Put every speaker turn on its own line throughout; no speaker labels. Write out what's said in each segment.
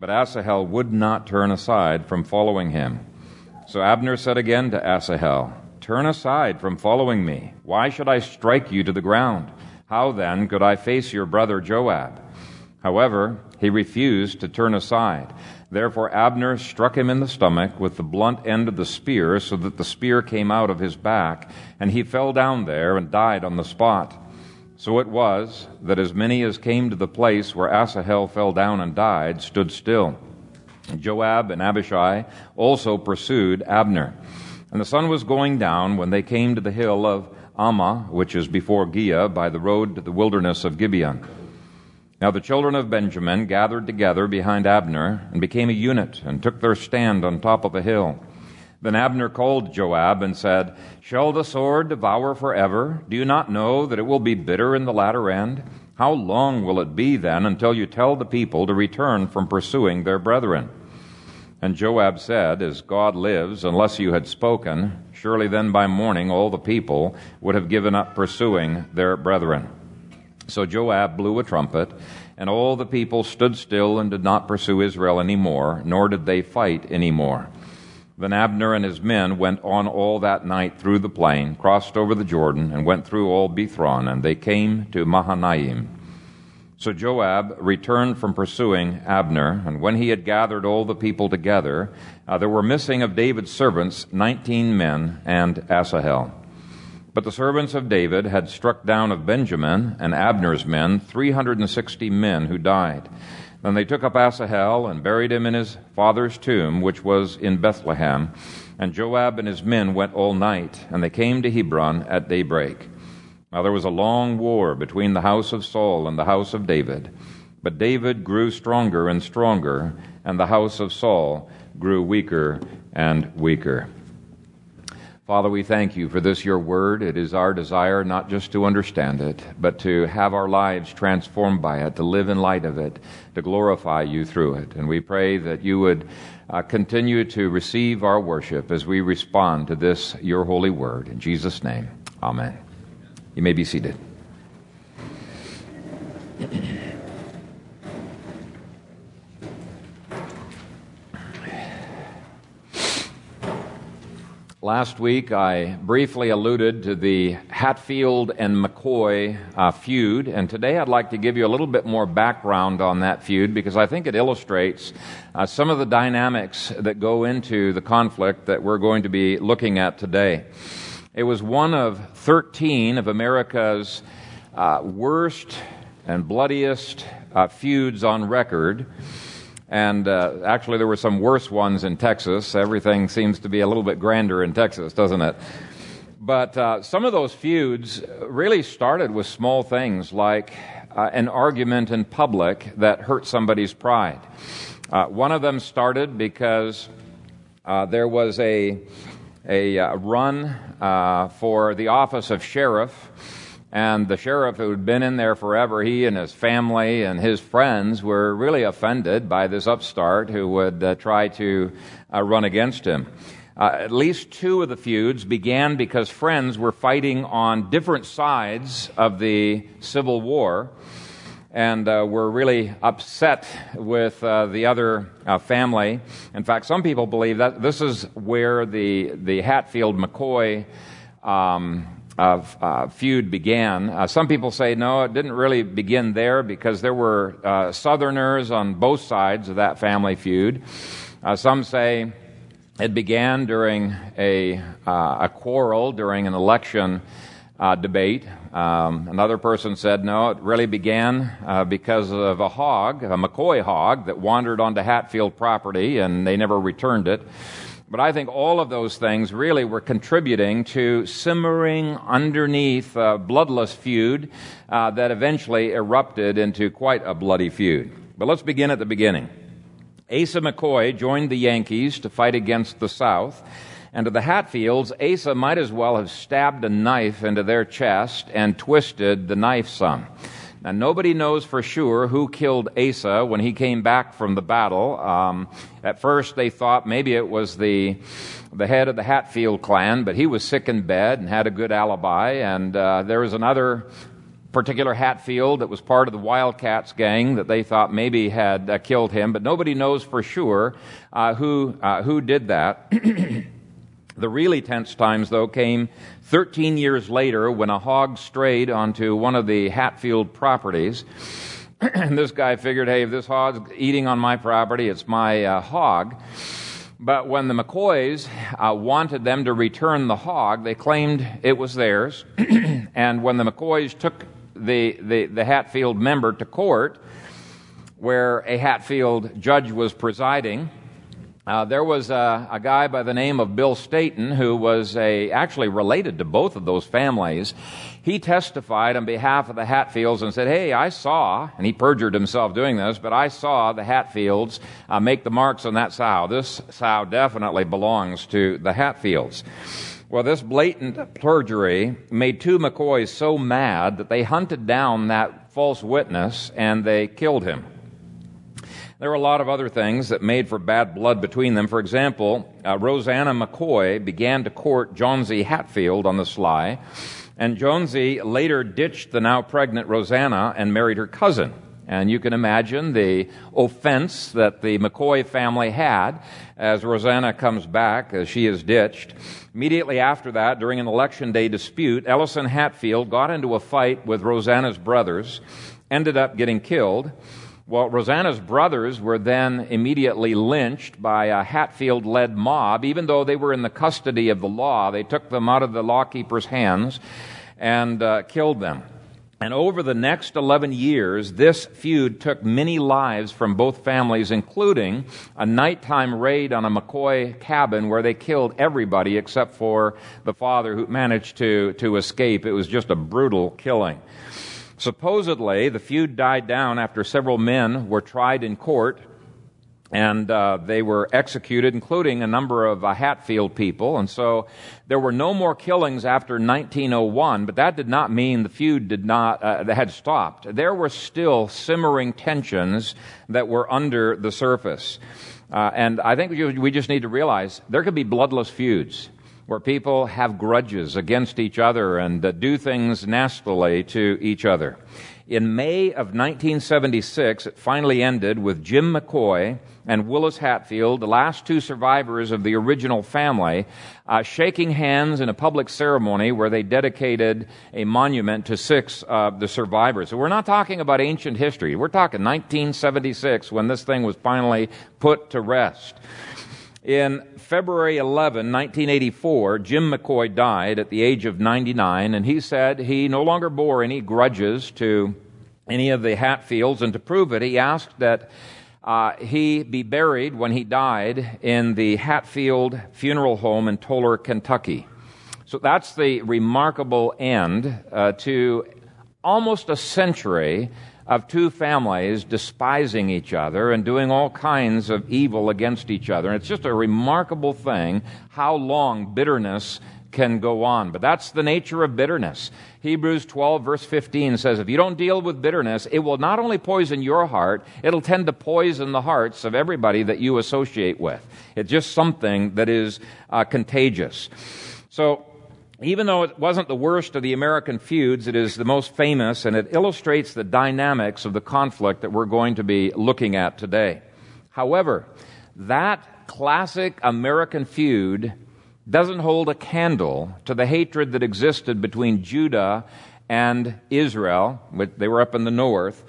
But Asahel would not turn aside from following him. So Abner said again to Asahel, Turn aside from following me. Why should I strike you to the ground? How then could I face your brother Joab? However, he refused to turn aside. Therefore Abner struck him in the stomach with the blunt end of the spear, so that the spear came out of his back, and he fell down there and died on the spot. So it was that as many as came to the place where Asahel fell down and died stood still. Joab and Abishai also pursued Abner. And the sun was going down when they came to the hill of Ammah, which is before Giah, by the road to the wilderness of Gibeon. Now the children of Benjamin gathered together behind Abner and became a unit and took their stand on top of a hill. Then Abner called Joab and said, Shall the sword devour forever? Do you not know that it will be bitter in the latter end? How long will it be then until you tell the people to return from pursuing their brethren? And Joab said, As God lives, unless you had spoken, surely then by morning all the people would have given up pursuing their brethren. So Joab blew a trumpet, and all the people stood still and did not pursue Israel any more, nor did they fight any more. Then Abner and his men went on all that night through the plain, crossed over the Jordan, and went through all Bithron, and they came to Mahanaim. So Joab returned from pursuing Abner, and when he had gathered all the people together, uh, there were missing of David's servants nineteen men and Asahel. But the servants of David had struck down of Benjamin and Abner's men three hundred and sixty men who died. Then they took up Asahel and buried him in his father's tomb, which was in Bethlehem. And Joab and his men went all night, and they came to Hebron at daybreak. Now there was a long war between the house of Saul and the house of David. But David grew stronger and stronger, and the house of Saul grew weaker and weaker. Father, we thank you for this, your word. It is our desire not just to understand it, but to have our lives transformed by it, to live in light of it, to glorify you through it. And we pray that you would uh, continue to receive our worship as we respond to this, your holy word. In Jesus' name, amen. You may be seated. Last week, I briefly alluded to the Hatfield and McCoy uh, feud, and today I'd like to give you a little bit more background on that feud because I think it illustrates uh, some of the dynamics that go into the conflict that we're going to be looking at today. It was one of 13 of America's uh, worst and bloodiest uh, feuds on record. And uh, actually, there were some worse ones in Texas. Everything seems to be a little bit grander in Texas, doesn't it? But uh, some of those feuds really started with small things like uh, an argument in public that hurt somebody's pride. Uh, one of them started because uh, there was a, a uh, run for the office of sheriff and the sheriff, who had been in there forever, he and his family and his friends were really offended by this upstart who would uh, try to uh, run against him. Uh, at least two of the feuds began because friends were fighting on different sides of the Civil War and uh, were really upset with uh, the other uh, family. In fact, some people believe that this is where the, the Hatfield McCoy um, uh, feud began. Uh, some people say no, it didn't really begin there because there were uh, Southerners on both sides of that family feud. Uh, some say it began during a, uh, a quarrel during an election uh, debate. Um, another person said no, it really began because of a hog, a McCoy hog, that wandered onto Hatfield property and they never returned it. But I think all of those things really were contributing to simmering underneath a bloodless feud uh, that eventually erupted into quite a bloody feud. But let's begin at the beginning. Asa McCoy joined the Yankees to fight against the South. And to the Hatfields, Asa might as well have stabbed a knife into their chest and twisted the knife some. Now, nobody knows for sure who killed Asa when he came back from the battle. Um, at first, they thought maybe it was the, the head of the Hatfield clan, but he was sick in bed and had a good alibi. And uh, there was another particular Hatfield that was part of the Wildcats gang that they thought maybe had uh, killed him, but nobody knows for sure uh, who, uh, who did that. the really tense times, though, came 13 years later when a hog strayed onto one of the Hatfield properties. and this guy figured, hey, if this hog's eating on my property, it's my uh, hog. But when the McCoys uh, wanted them to return the hog, they claimed it was theirs. and when the McCoys took the, the, the Hatfield member to court, where a Hatfield judge was presiding, uh, there was a, a, guy by the name of Bill Staton who was a, actually related to both of those families. He testified on behalf of the Hatfields and said, Hey, I saw, and he perjured himself doing this, but I saw the Hatfields uh, make the marks on that sow. This sow definitely belongs to the Hatfields. Well, this blatant perjury made two McCoys so mad that they hunted down that false witness and they killed him. There were a lot of other things that made for bad blood between them. For example, uh, Rosanna McCoy began to court Johnse Hatfield on the sly, and Johnse later ditched the now pregnant Rosanna and married her cousin. And you can imagine the offense that the McCoy family had as Rosanna comes back, as she is ditched. Immediately after that, during an election day dispute, Ellison Hatfield got into a fight with Rosanna's brothers, ended up getting killed. Well, Rosanna's brothers were then immediately lynched by a Hatfield led mob. Even though they were in the custody of the law, they took them out of the lawkeeper's hands and uh, killed them. And over the next 11 years, this feud took many lives from both families, including a nighttime raid on a McCoy cabin where they killed everybody except for the father who managed to, to escape. It was just a brutal killing. Supposedly, the feud died down after several men were tried in court and uh, they were executed, including a number of uh, Hatfield people. And so there were no more killings after 1901, but that did not mean the feud did not uh, had stopped. There were still simmering tensions that were under the surface. Uh, and I think we just need to realize there could be bloodless feuds where people have grudges against each other and uh, do things nastily to each other. In May of 1976, it finally ended with Jim McCoy and Willis Hatfield, the last two survivors of the original family, uh, shaking hands in a public ceremony where they dedicated a monument to six of the survivors. So we're not talking about ancient history. We're talking 1976 when this thing was finally put to rest. In February 11, 1984, Jim McCoy died at the age of 99, and he said he no longer bore any grudges to any of the Hatfields, and to prove it, he asked that uh, he be buried when he died in the Hatfield Funeral Home in Toler, Kentucky. So that's the remarkable end uh, to almost a century of two families despising each other and doing all kinds of evil against each other. And it's just a remarkable thing how long bitterness can go on. But that's the nature of bitterness. Hebrews 12, verse 15 says, If you don't deal with bitterness, it will not only poison your heart, it'll tend to poison the hearts of everybody that you associate with. It's just something that is uh, contagious. So, even though it wasn't the worst of the American feuds, it is the most famous and it illustrates the dynamics of the conflict that we're going to be looking at today. However, that classic American feud doesn't hold a candle to the hatred that existed between Judah and Israel. They were up in the north.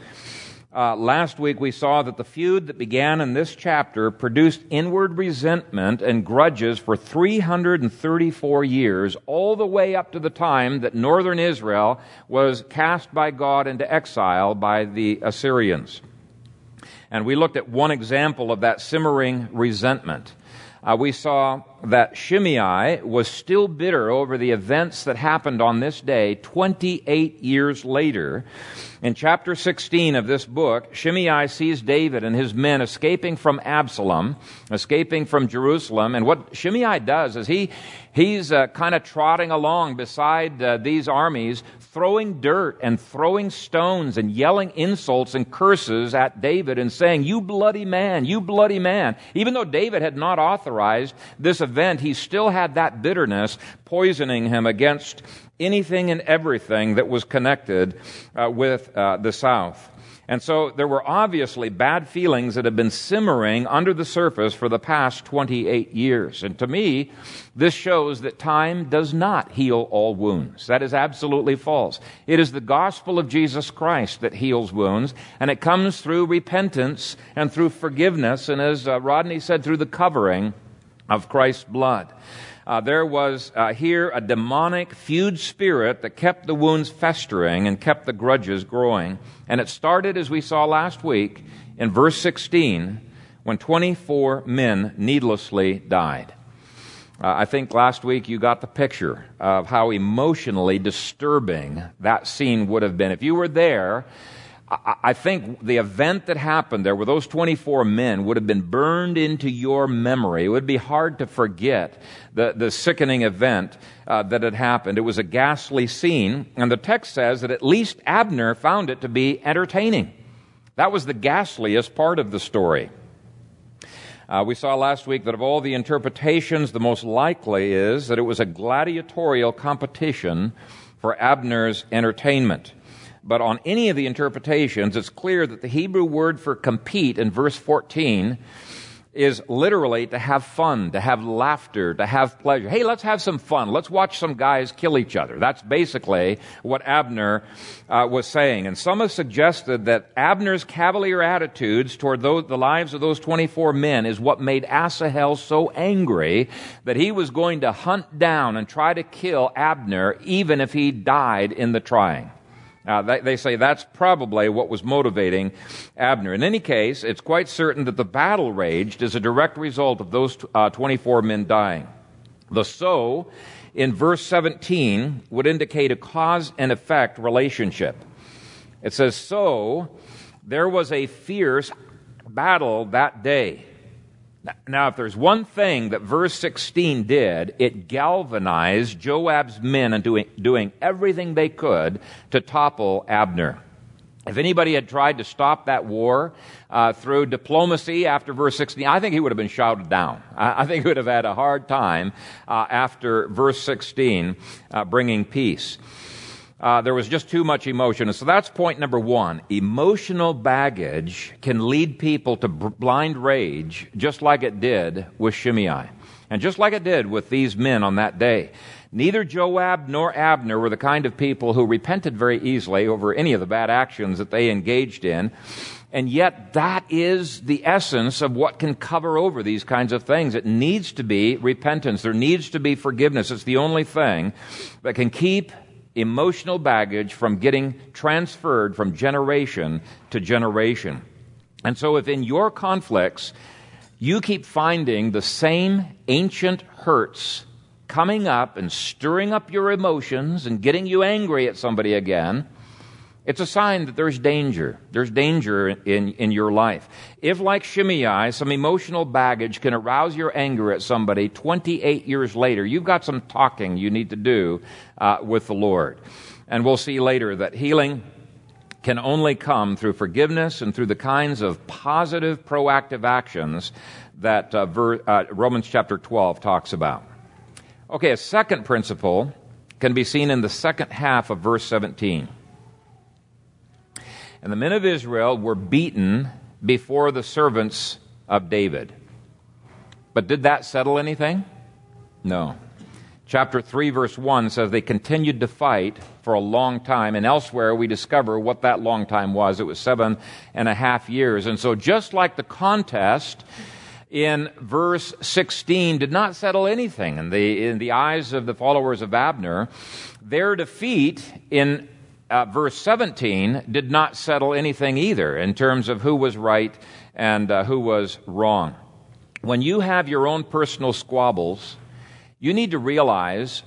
Uh, last week we saw that the feud that began in this chapter produced inward resentment and grudges for 334 years, all the way up to the time that northern Israel was cast by God into exile by the Assyrians. And we looked at one example of that simmering resentment uh, we saw that Shimei was still bitter over the events that happened on this day 28 years later. In chapter 16 of this book, Shimei sees David and his men escaping from Absalom, escaping from Jerusalem. And what Shimei does is he, he's uh, kind of trotting along beside uh, these armies, throwing dirt and throwing stones and yelling insults and curses at David and saying, You bloody man, you bloody man. Even though David had not authorized this event, he still had that bitterness poisoning him against anything and everything that was connected uh, with uh, the South. And so there were obviously bad feelings that had been simmering under the surface for the past 28 years. And to me, this shows that time does not heal all wounds. That is absolutely false. It is the gospel of Jesus Christ that heals wounds, and it comes through repentance and through forgiveness, and as uh, Rodney said, through the covering of Christ's blood uh, there was uh, here a demonic feud spirit that kept the wounds festering and kept the grudges growing. And it started, as we saw last week, in verse 16 when 24 men needlessly died. Uh, I think last week you got the picture of how emotionally disturbing that scene would have been. If you were there, I think the event that happened there with those 24 men would have been burned into your memory. It would be hard to forget the, the sickening event uh, that had happened. It was a ghastly scene, and the text says that at least Abner found it to be entertaining. That was the ghastliest part of the story. Uh, we saw last week that of all the interpretations, the most likely is that it was a gladiatorial competition for Abner's entertainment. But on any of the interpretations, it's clear that the Hebrew word for compete in verse 14 is literally to have fun, to have laughter, to have pleasure. Hey, let's have some fun. Let's watch some guys kill each other. That's basically what Abner uh, was saying. And some have suggested that Abner's cavalier attitudes toward those, the lives of those 24 men is what made Asahel so angry that he was going to hunt down and try to kill Abner even if he died in the trying. Uh, they, they, say that's probably what was motivating Abner. In any case, it's quite certain that the battle raged as a direct result of those uh, 24 men dying. The so in verse 17 would indicate a cause and effect relationship. It says, So there was a fierce battle that day. Now, if there's one thing that verse 16 did, it galvanized Joab's men into doing, everything they could to topple Abner. If anybody had tried to stop that war uh, through diplomacy after verse 16, I think he would have been shouted down. I, I think he would have had a hard time uh, after verse 16 uh, bringing peace. Uh, there was just too much emotion. And so that's point number one. Emotional baggage can lead people to blind rage, just like it did with Shimei. And just like it did with these men on that day. Neither Joab nor Abner were the kind of people who repented very easily over any of the bad actions that they engaged in. And yet, that is the essence of what can cover over these kinds of things. It needs to be repentance. There needs to be forgiveness. It's the only thing that can keep emotional baggage from getting transferred from generation to generation. And so, if in your conflicts you keep finding the same ancient hurts coming up and stirring up your emotions and getting you angry at somebody again, it's a sign that there's danger. There's danger in, in your life. If, like Shimei, some emotional baggage can arouse your anger at somebody 28 years later, you've got some talking you need to do uh, with the Lord. And we'll see later that healing can only come through forgiveness and through the kinds of positive, proactive actions that uh, ver- uh, Romans chapter 12 talks about. Okay, a second principle can be seen in the second half of verse 17. And the men of Israel were beaten before the servants of David. But did that settle anything? No. Chapter 3, verse 1 says they continued to fight for a long time, and elsewhere we discover what that long time was. It was seven and a half years. And so, just like the contest in verse 16 did not settle anything in the, in the eyes of the followers of Abner, their defeat in uh, verse 17 did not settle anything either in terms of who was right and uh, who was wrong. When you have your own personal squabbles, you need to realize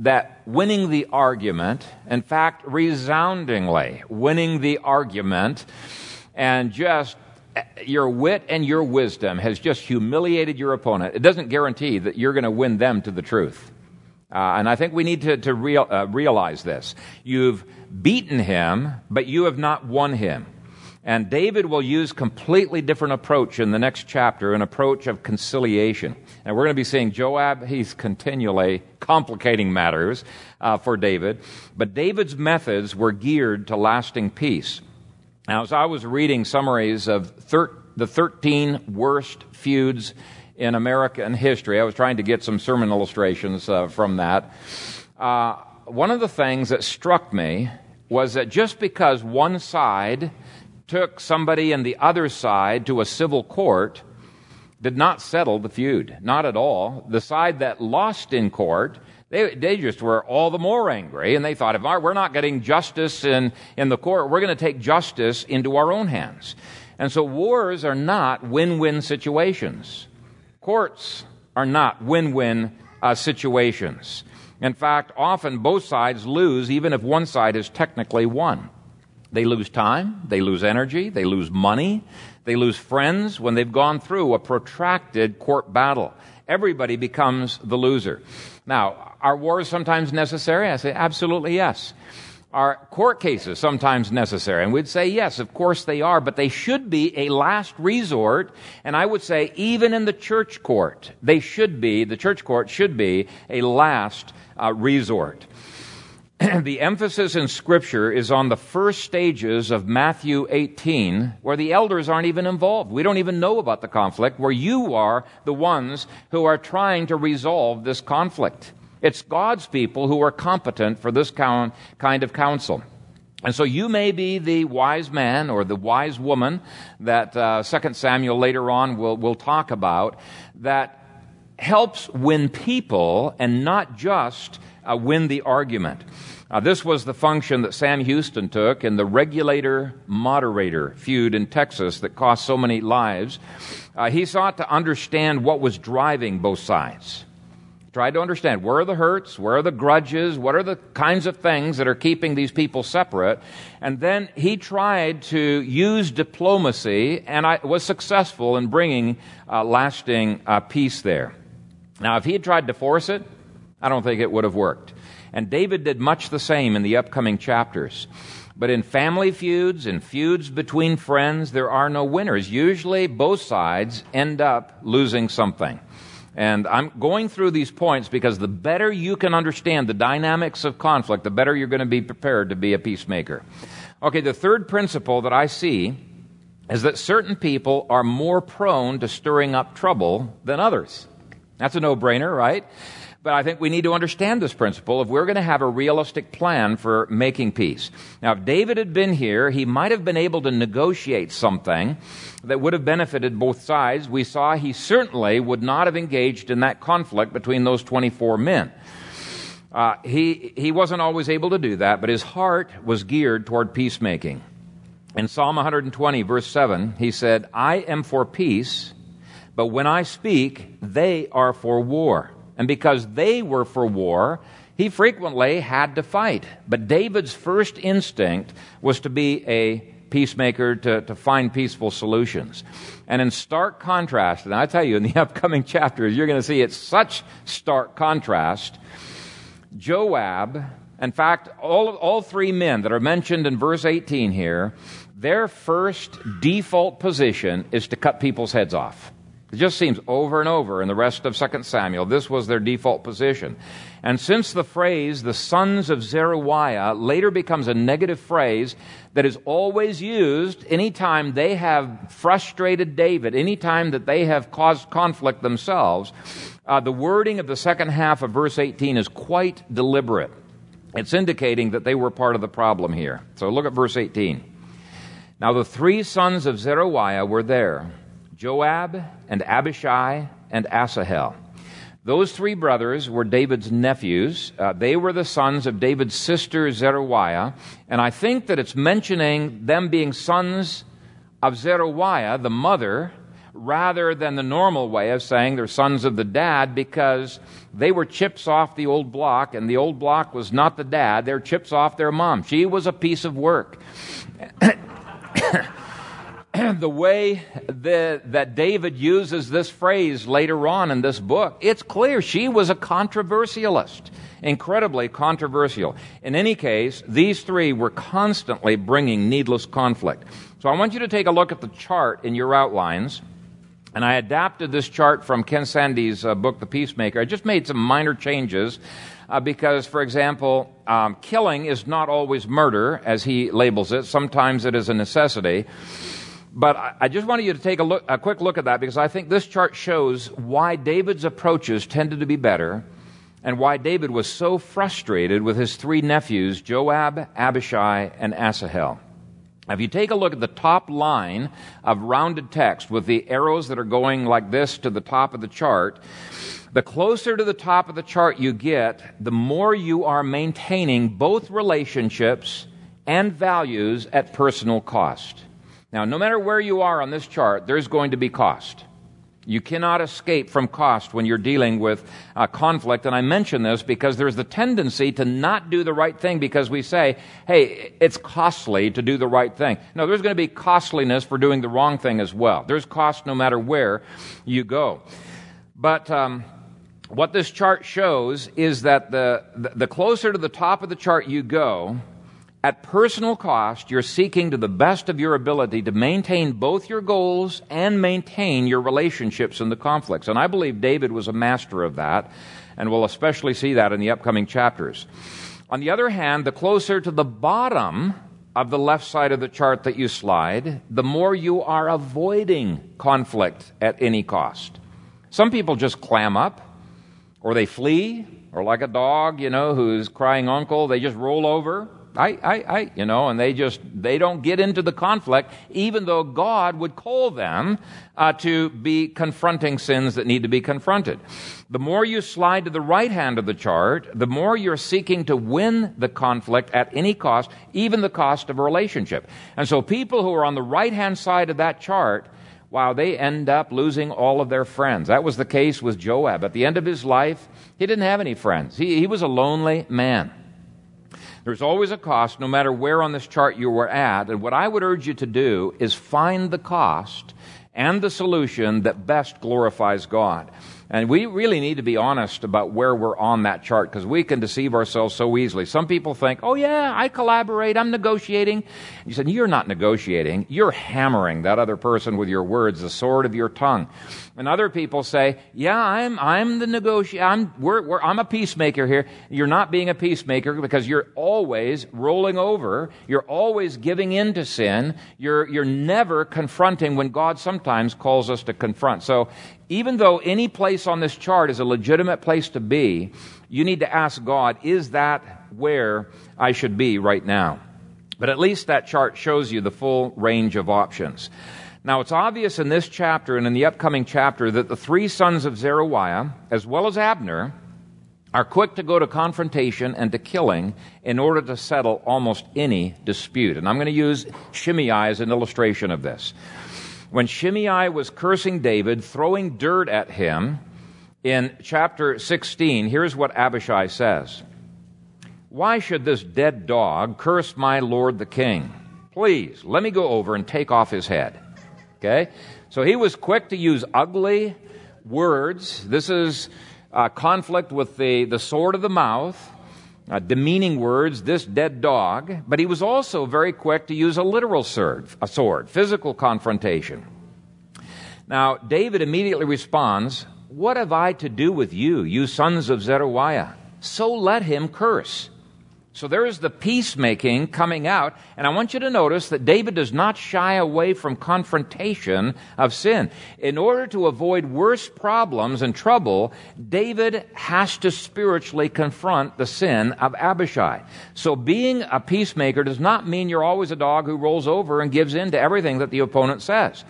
that winning the argument, in fact, resoundingly winning the argument, and just uh, your wit and your wisdom has just humiliated your opponent. It doesn't guarantee that you're going to win them to the truth. Uh, and I think we need to, to real, uh, realize this. You've beaten him, but you have not won him. And David will use completely different approach in the next chapter, an approach of conciliation. And we're going to be seeing Joab, he's continually complicating matters uh, for David. But David's methods were geared to lasting peace. Now, as I was reading summaries of thir- the 13 worst feuds in American history, I was trying to get some sermon illustrations uh, from that. Uh, one of the things that struck me was that just because one side took somebody in the other side to a civil court did not settle the feud. Not at all. The side that lost in court, they, they just were all the more angry, and they thought, if we're not getting justice in, in the court, we're going to take justice into our own hands. And so wars are not win win situations. Courts are not win win uh, situations. In fact, often both sides lose, even if one side is technically won. They lose time, they lose energy, they lose money, they lose friends when they've gone through a protracted court battle. Everybody becomes the loser. Now, are wars sometimes necessary? I say absolutely yes. Are court cases sometimes necessary? And we'd say yes, of course they are, but they should be a last resort. And I would say even in the church court, they should be, the church court should be a last uh, resort. the emphasis in Scripture is on the first stages of Matthew 18, where the elders aren't even involved. We don't even know about the conflict, where you are the ones who are trying to resolve this conflict. It's God's people who are competent for this kind of counsel. And so you may be the wise man or the wise woman that uh, 2 Samuel later on will, will talk about that helps win people and not just uh, win the argument. Uh, this was the function that Sam Houston took in the regulator moderator feud in Texas that cost so many lives. Uh, he sought to understand what was driving both sides. Tried to understand where are the hurts, where are the grudges, what are the kinds of things that are keeping these people separate. And then he tried to use diplomacy and I was successful in bringing uh, lasting uh, peace there. Now, if he had tried to force it, I don't think it would have worked. And David did much the same in the upcoming chapters. But in family feuds and feuds between friends, there are no winners. Usually both sides end up losing something. And I'm going through these points because the better you can understand the dynamics of conflict, the better you're going to be prepared to be a peacemaker. Okay, the third principle that I see is that certain people are more prone to stirring up trouble than others. That's a no brainer, right? But I think we need to understand this principle if we're going to have a realistic plan for making peace. Now, if David had been here, he might have been able to negotiate something that would have benefited both sides. We saw he certainly would not have engaged in that conflict between those 24 men. Uh, he, he wasn't always able to do that, but his heart was geared toward peacemaking. In Psalm 120, verse 7, he said, I am for peace, but when I speak, they are for war. And because they were for war, he frequently had to fight. But David's first instinct was to be a peacemaker, to, to find peaceful solutions. And in stark contrast, and I tell you, in the upcoming chapters, you're going to see it's such stark contrast. Joab, in fact, all, all three men that are mentioned in verse 18 here, their first default position is to cut people's heads off. It just seems over and over in the rest of 2 Samuel, this was their default position. And since the phrase, the sons of Zeruiah, later becomes a negative phrase that is always used anytime they have frustrated David, anytime that they have caused conflict themselves, uh, the wording of the second half of verse 18 is quite deliberate. It's indicating that they were part of the problem here. So look at verse 18. Now the three sons of Zeruiah were there Joab and Abishai and Asahel. Those three brothers were David's nephews. Uh, they were the sons of David's sister Zeruiah. And I think that it's mentioning them being sons of Zeruiah, the mother, rather than the normal way of saying they're sons of the dad because they were chips off the old block and the old block was not the dad. They're chips off their mom. She was a piece of work. the way that, that David uses this phrase later on in this book, it's clear she was a controversialist. Incredibly controversial. In any case, these three were constantly bringing needless conflict. So I want you to take a look at the chart in your outlines. And I adapted this chart from Ken Sande's uh, book, The Peacemaker. I just made some minor changes uh, because, for example, um, killing is not always murder, as he labels it. Sometimes it is a necessity. But I, just wanted you to take a, look, a quick look at that because I think this chart shows why David's approaches tended to be better and why David was so frustrated with his three nephews, Joab, Abishai, and Asahel. If you take a look at the top line of rounded text with the arrows that are going like this to the top of the chart, the closer to the top of the chart you get, the more you are maintaining both relationships and values at personal cost. Now, no matter where you are on this chart, there's going to be cost. You cannot escape from cost when you're dealing with uh, conflict. And I mention this because there's the tendency to not do the right thing because we say, hey, it's costly to do the right thing. No, there's going to be costliness for doing the wrong thing as well. There's cost no matter where you go. But um, what this chart shows is that the, the closer to the top of the chart you go, at personal cost, you're seeking to the best of your ability to maintain both your goals and maintain your relationships in the conflicts. And I believe David was a master of that, and we'll especially see that in the upcoming chapters. On the other hand, the closer to the bottom of the left side of the chart that you slide, the more you are avoiding conflict at any cost. Some people just clam up, or they flee, or like a dog, you know, who's crying uncle, they just roll over I, I, I, you know, and they just, they don't get into the conflict, even though God would call them uh, to be confronting sins that need to be confronted. The more you slide to the right hand of the chart, the more you're seeking to win the conflict at any cost, even the cost of a relationship. And so people who are on the right hand side of that chart, wow, they end up losing all of their friends. That was the case with Joab. At the end of his life, he didn't have any friends. He, he was a lonely man. There's always a cost, no matter where on this chart you were at. And what I would urge you to do is find the cost and the solution that best glorifies God. And we really need to be honest about where we're on that chart because we can deceive ourselves so easily. Some people think, oh, yeah, I collaborate, I'm negotiating. You said, you're not negotiating, you're hammering that other person with your words, the sword of your tongue. And other people say, yeah, I'm, I'm the negotiator, I'm, we're, we're, I'm a peacemaker here. You're not being a peacemaker because you're always rolling over, you're always giving in to sin, you're, you're never confronting when God sometimes calls us to confront. So even though any place on this chart is a legitimate place to be, you need to ask God, is that where I should be right now? But at least that chart shows you the full range of options. Now, it's obvious in this chapter and in the upcoming chapter that the three sons of Zeruiah, as well as Abner, are quick to go to confrontation and to killing in order to settle almost any dispute. And I'm going to use Shimei as an illustration of this when Shimei was cursing David, throwing dirt at him in chapter 16, here's what Abishai says Why should this dead dog curse my lord the king? Please, let me go over and take off his head. Okay? So he was quick to use ugly words. This is a conflict with the, the sword of the mouth uh, demeaning words, this dead dog, but he was also very quick to use a literal sword, a sword, physical confrontation. Now, David immediately responds, What have I to do with you, you sons of Zeruiah? So let him curse. So there is the peacemaking coming out. And I want you to notice that David does not shy away from confrontation of sin. In order to avoid worse problems and trouble, David has to spiritually confront the sin of Abishai. So being a peacemaker does not mean you're always a dog who rolls over and gives in to everything that the opponent says.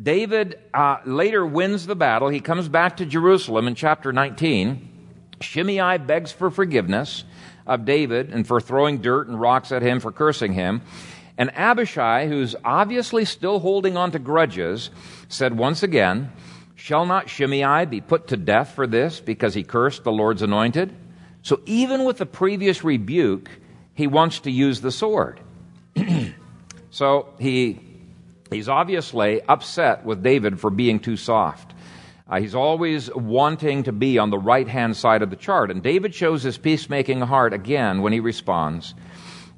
David uh, later wins the battle. He comes back to Jerusalem in chapter 19. Shimei begs for forgiveness of David and for throwing dirt and rocks at him for cursing him. And Abishai, who's obviously still holding on to grudges, said once again, Shall not Shimei be put to death for this because he cursed the Lord's anointed? So even with the previous rebuke, he wants to use the sword. so he He's obviously upset with David for being too soft. Uh, he's always wanting to be on the right hand side of the chart. And David shows his peacemaking heart again when he responds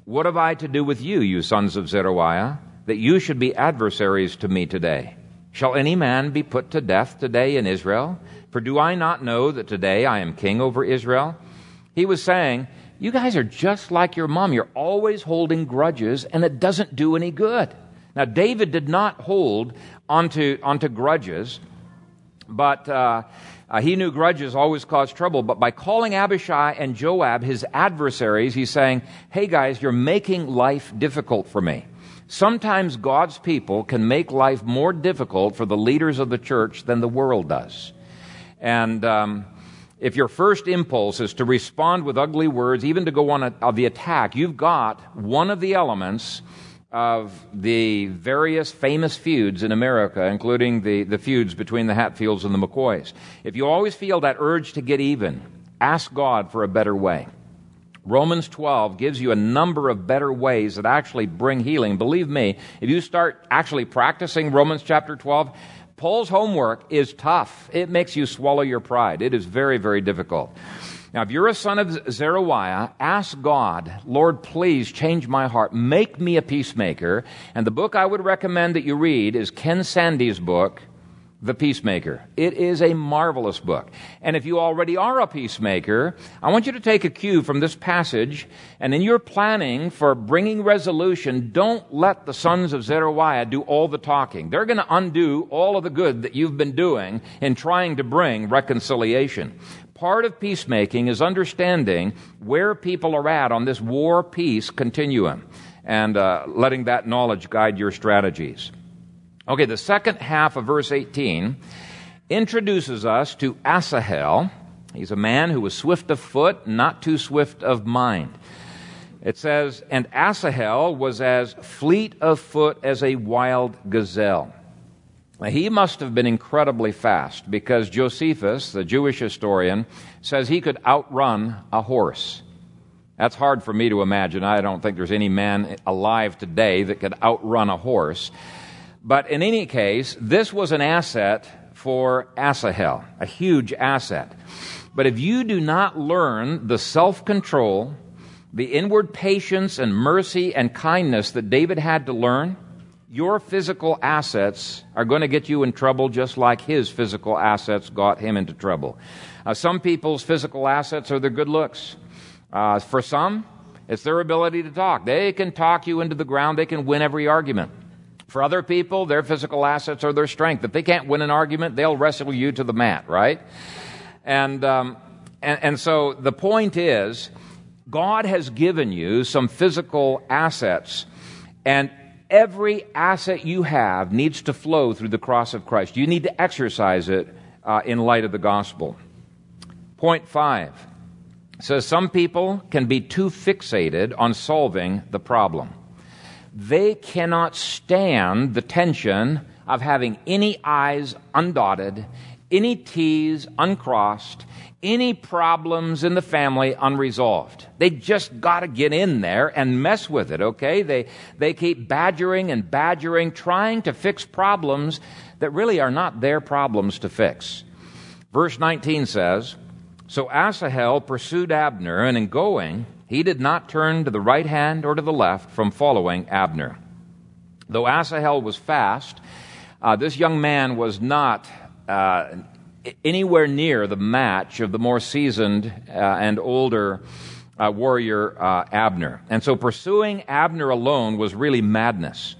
What have I to do with you, you sons of Zeruiah, that you should be adversaries to me today? Shall any man be put to death today in Israel? For do I not know that today I am king over Israel? He was saying, You guys are just like your mom. You're always holding grudges, and it doesn't do any good. Now, David did not hold onto, onto grudges, but uh, uh, he knew grudges always cause trouble. But by calling Abishai and Joab his adversaries, he's saying, Hey guys, you're making life difficult for me. Sometimes God's people can make life more difficult for the leaders of the church than the world does. And um, if your first impulse is to respond with ugly words, even to go on a, the attack, you've got one of the elements of the various famous feuds in America, including the, the feuds between the Hatfields and the McCoys. If you always feel that urge to get even, ask God for a better way. Romans 12 gives you a number of better ways that actually bring healing. Believe me, if you start actually practicing Romans chapter 12, Paul's homework is tough. It makes you swallow your pride. It is very, very difficult. Now, if you're a son of Zeruiah, ask God, Lord, please change my heart. Make me a peacemaker. And the book I would recommend that you read is Ken Sande's book, The Peacemaker. It is a marvelous book. And if you already are a peacemaker, I want you to take a cue from this passage, and in your planning for bringing resolution, don't let the sons of Zeruiah do all the talking. They're going to undo all of the good that you've been doing in trying to bring reconciliation part of peacemaking is understanding where people are at on this war peace continuum and uh, letting that knowledge guide your strategies. Okay, the second half of verse 18 introduces us to Asahel. He's a man who was swift of foot, not too swift of mind. It says, And Asahel was as fleet of foot as a wild gazelle. He must have been incredibly fast because Josephus, the Jewish historian, says he could outrun a horse. That's hard for me to imagine. I don't think there's any man alive today that could outrun a horse. But in any case, this was an asset for Asahel, a huge asset. But if you do not learn the self control, the inward patience and mercy and kindness that David had to learn, your physical assets are going to get you in trouble just like his physical assets got him into trouble. Uh, some people's physical assets are their good looks. Uh, for some, it's their ability to talk. They can talk you into the ground, they can win every argument. For other people, their physical assets are their strength. If they can't win an argument, they'll wrestle you to the mat, right? And, um, and, and so the point is, God has given you some physical assets, and every asset you have needs to flow through the cross of Christ. You need to exercise it uh, in light of the gospel. Point five says some people can be too fixated on solving the problem. They cannot stand the tension of having any I's undotted, any T's uncrossed, any problems in the family unresolved. They just got to get in there and mess with it, okay? They, they keep badgering and badgering, trying to fix problems that really are not their problems to fix. Verse 19 says, So Asahel pursued Abner, and in going, he did not turn to the right hand or to the left from following Abner. Though Asahel was fast, uh, this young man was not uh, anywhere near the match of the more seasoned uh, and older uh, warrior uh, Abner. And so pursuing Abner alone was really madness.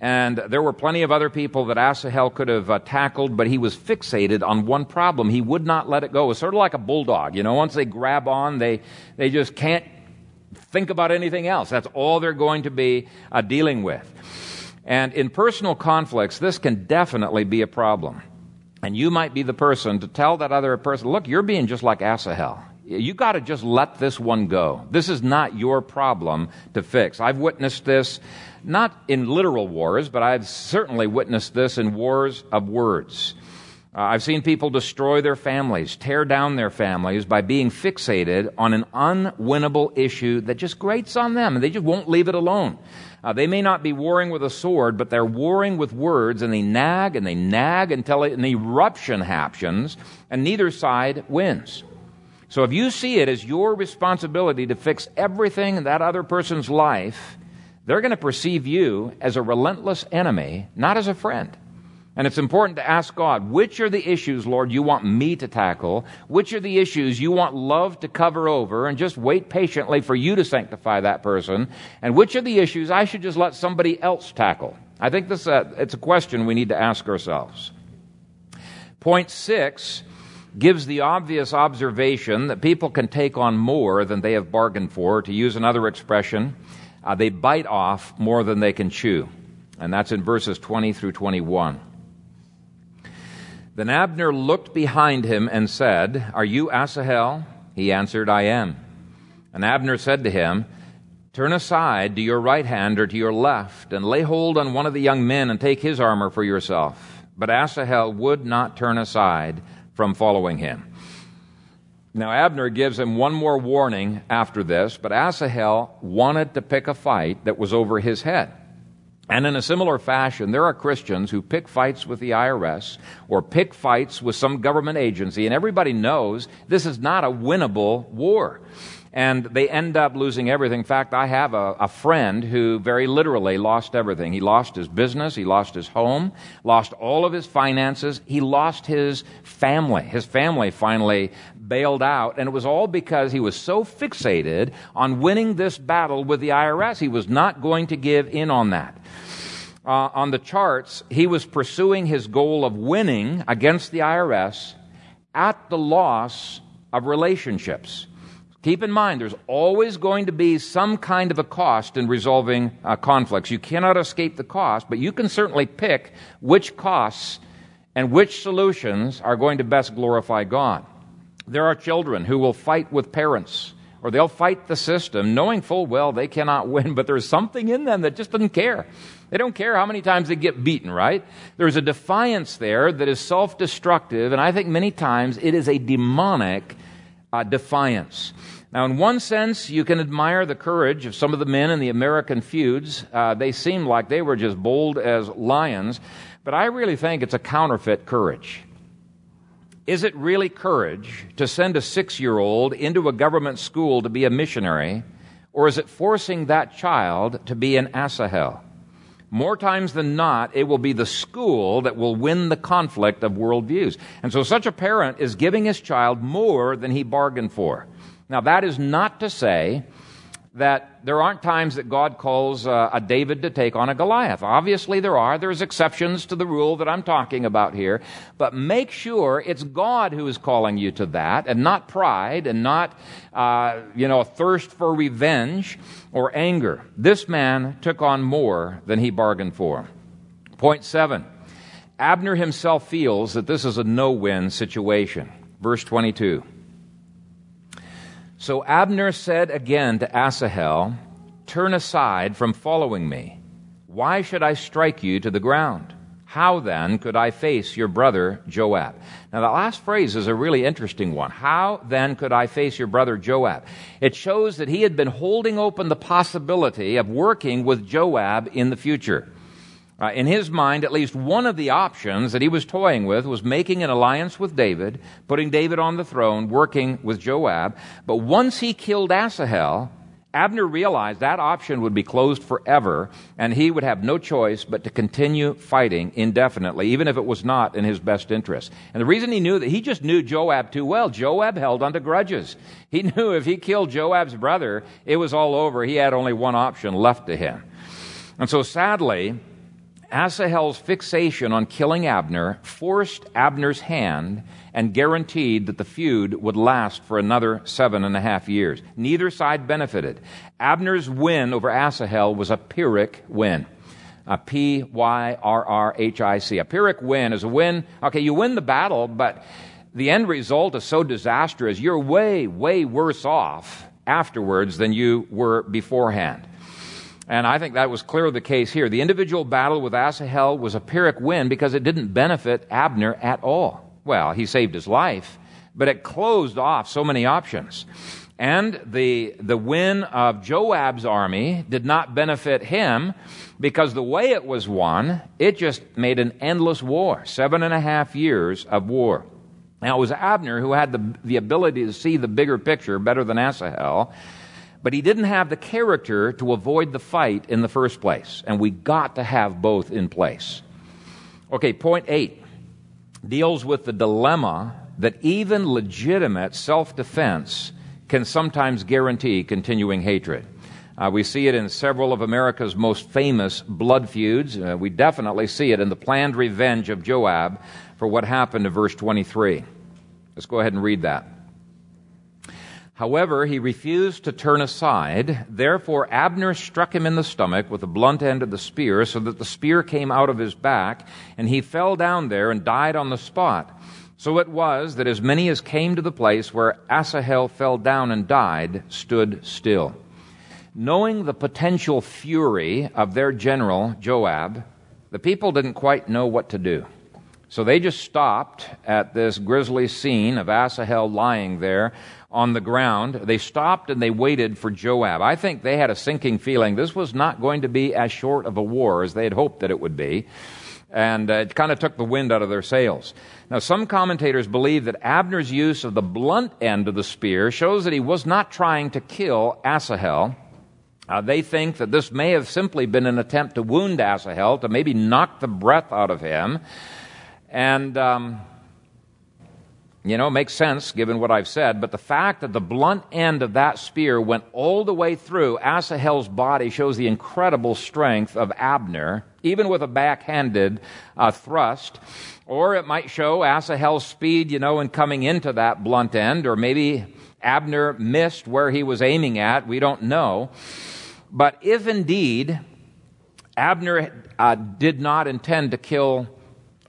And there were plenty of other people that Asahel could have uh, tackled, but he was fixated on one problem. He would not let it go. It was sort of like a bulldog. You know, once they grab on, they, they just can't think about anything else. That's all they're going to be uh, dealing with. And in personal conflicts, this can definitely be a problem. And you might be the person to tell that other person, look, you're being just like Asahel. You got to just let this one go. This is not your problem to fix. I've witnessed this not in literal wars, but I've certainly witnessed this in wars of words. Uh, I've seen people destroy their families, tear down their families by being fixated on an unwinnable issue that just grates on them, and they just won't leave it alone. Uh, they may not be warring with a sword, but they're warring with words, and they nag and they nag until an eruption happens, and neither side wins. So if you see it as your responsibility to fix everything in that other person's life, they're going to perceive you as a relentless enemy, not as a friend. And it's important to ask God, which are the issues, Lord, you want me to tackle? Which are the issues you want love to cover over and just wait patiently for you to sanctify that person? And which are the issues I should just let somebody else tackle? I think this, uh, it's a question we need to ask ourselves. Point six gives the obvious observation that people can take on more than they have bargained for. To use another expression, uh, they bite off more than they can chew. And that's in verses 20 through 21. Then Abner looked behind him and said, Are you Asahel? He answered, I am. And Abner said to him, Turn aside to your right hand or to your left, and lay hold on one of the young men and take his armor for yourself. But Asahel would not turn aside from following him. Now, Abner gives him one more warning after this, but Asahel wanted to pick a fight that was over his head. And in a similar fashion, there are Christians who pick fights with the IRS or pick fights with some government agency, and everybody knows this is not a winnable war. And they end up losing everything. In fact, I have a, a friend who very literally lost everything. He lost his business, he lost his home, lost all of his finances, he lost his family. His family finally bailed out, and it was all because he was so fixated on winning this battle with the IRS. He was not going to give in on that uh, on the charts, he was pursuing his goal of winning against the IRS at the loss of relationships. Keep in mind, there's always going to be some kind of a cost in resolving uh, conflicts. You cannot escape the cost, but you can certainly pick which costs and which solutions are going to best glorify God. There are children who will fight with parents or they'll fight the system knowing full well they cannot win, but there's something in them that just doesn't care. They don't care how many times they get beaten, right? There's a defiance there that is self destructive, and I think many times it is a demonic uh, defiance. Now, in one sense, you can admire the courage of some of the men in the American feuds. Uh, they seemed like they were just bold as lions, but I really think it's a counterfeit courage. Is it really courage to send a six year old into a government school to be a missionary, or is it forcing that child to be an Asahel? more times than not, it will be the school that will win the conflict of worldviews. And so such a parent is giving his child more than he bargained for. Now, that is not to say that there aren't times that God calls uh, a David to take on a Goliath. Obviously, there are. There's exceptions to the rule that I'm talking about here. But make sure it's God who is calling you to that and not pride and not, uh, you know, a thirst for revenge or anger. This man took on more than he bargained for. Point seven. Abner himself feels that this is a no win situation. Verse 22. So Abner said again to Asahel, Turn aside from following me. Why should I strike you to the ground? How then could I face your brother Joab? Now, the last phrase is a really interesting one. How then could I face your brother Joab? It shows that he had been holding open the possibility of working with Joab in the future. Uh, in his mind, at least one of the options that he was toying with was making an alliance with David, putting David on the throne, working with Joab. But once he killed Asahel, Abner realized that option would be closed forever, and he would have no choice but to continue fighting indefinitely, even if it was not in his best interest. And the reason he knew that, he just knew Joab too well. Joab held onto grudges. He knew if he killed Joab's brother, it was all over. He had only one option left to him. And so sadly, Asahel's fixation on killing Abner forced Abner's hand and guaranteed that the feud would last for another seven and a half years. Neither side benefited. Abner's win over Asahel was a Pyrrhic win. A P Y R R H I C. A Pyrrhic win is a win. Okay, you win the battle, but the end result is so disastrous, you're way, way worse off afterwards than you were beforehand. And I think that was clearly the case here. The individual battle with Asahel was a Pyrrhic win because it didn't benefit Abner at all. well, he saved his life, but it closed off so many options. And the, the win of Joab's army did not benefit him because the way it was won, it just made an endless war. Seven and a half years of war. Now, it was Abner who had the, the ability to see the bigger picture better than Asahel, but he didn't have the character to avoid the fight in the first place. And we got to have both in place. Okay, point eight deals with the dilemma that even legitimate self defense can sometimes guarantee continuing hatred. Uh, we see it in several of America's most famous blood feuds. Uh, we definitely see it in the planned revenge of Joab for what happened in verse 23. Let's go ahead and read that. However, he refused to turn aside. Therefore, Abner struck him in the stomach with the blunt end of the spear, so that the spear came out of his back, and he fell down there and died on the spot. So it was that as many as came to the place where Asahel fell down and died stood still. Knowing the potential fury of their general, Joab, the people didn't quite know what to do. So they just stopped at this grisly scene of Asahel lying there on the ground. They stopped and they waited for Joab. I think they had a sinking feeling this was not going to be as short of a war as they had hoped that it would be and uh, it kind of took the wind out of their sails. Now, some commentators believe that Abner's use of the blunt end of the spear shows that he was not trying to kill Asahel. Uh, they think that this may have simply been an attempt to wound Asahel, to maybe knock the breath out of him. And um, you know, makes sense given what I've said, but the fact that the blunt end of that spear went all the way through Asahel's body shows the incredible strength of Abner, even with a backhanded uh, thrust. Or it might show Asahel's speed, you know, in coming into that blunt end, or maybe Abner missed where he was aiming at. We don't know. But if indeed Abner uh, did not intend to kill